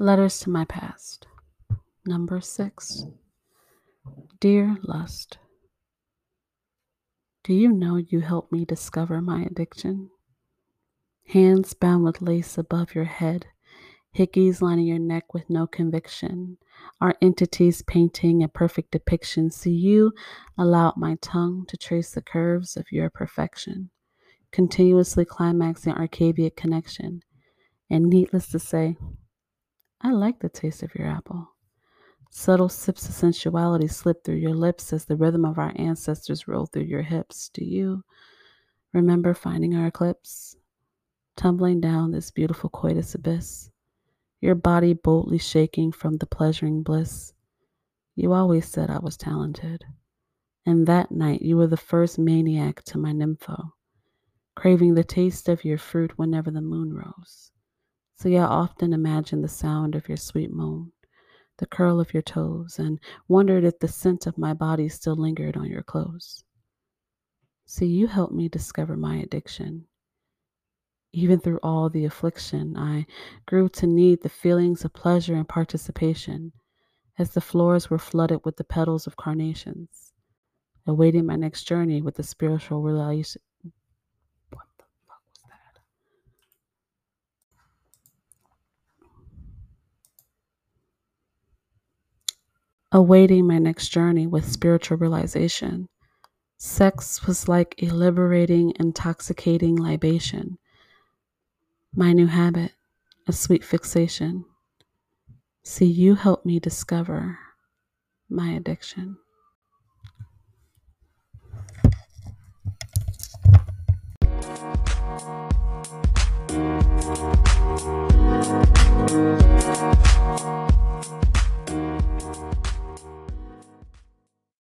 Letters to my past. Number six. Dear Lust, do you know you helped me discover my addiction? Hands bound with lace above your head, hickeys lining your neck with no conviction, our entities painting a perfect depiction. See, you allowed my tongue to trace the curves of your perfection, continuously climaxing Arcadia connection. And needless to say, I like the taste of your apple. Subtle sips of sensuality slip through your lips as the rhythm of our ancestors roll through your hips. Do you remember finding our eclipse? Tumbling down this beautiful coitus abyss, your body boldly shaking from the pleasuring bliss. You always said I was talented, and that night you were the first maniac to my nympho, craving the taste of your fruit whenever the moon rose. So I often imagined the sound of your sweet moan, the curl of your toes, and wondered if the scent of my body still lingered on your clothes. See, you helped me discover my addiction. Even through all the affliction, I grew to need the feelings of pleasure and participation as the floors were flooded with the petals of carnations, awaiting my next journey with the spiritual awaiting my next journey with spiritual realization. Sex was like a liberating, intoxicating libation. My new habit, a sweet fixation. See, you helped me discover my addiction.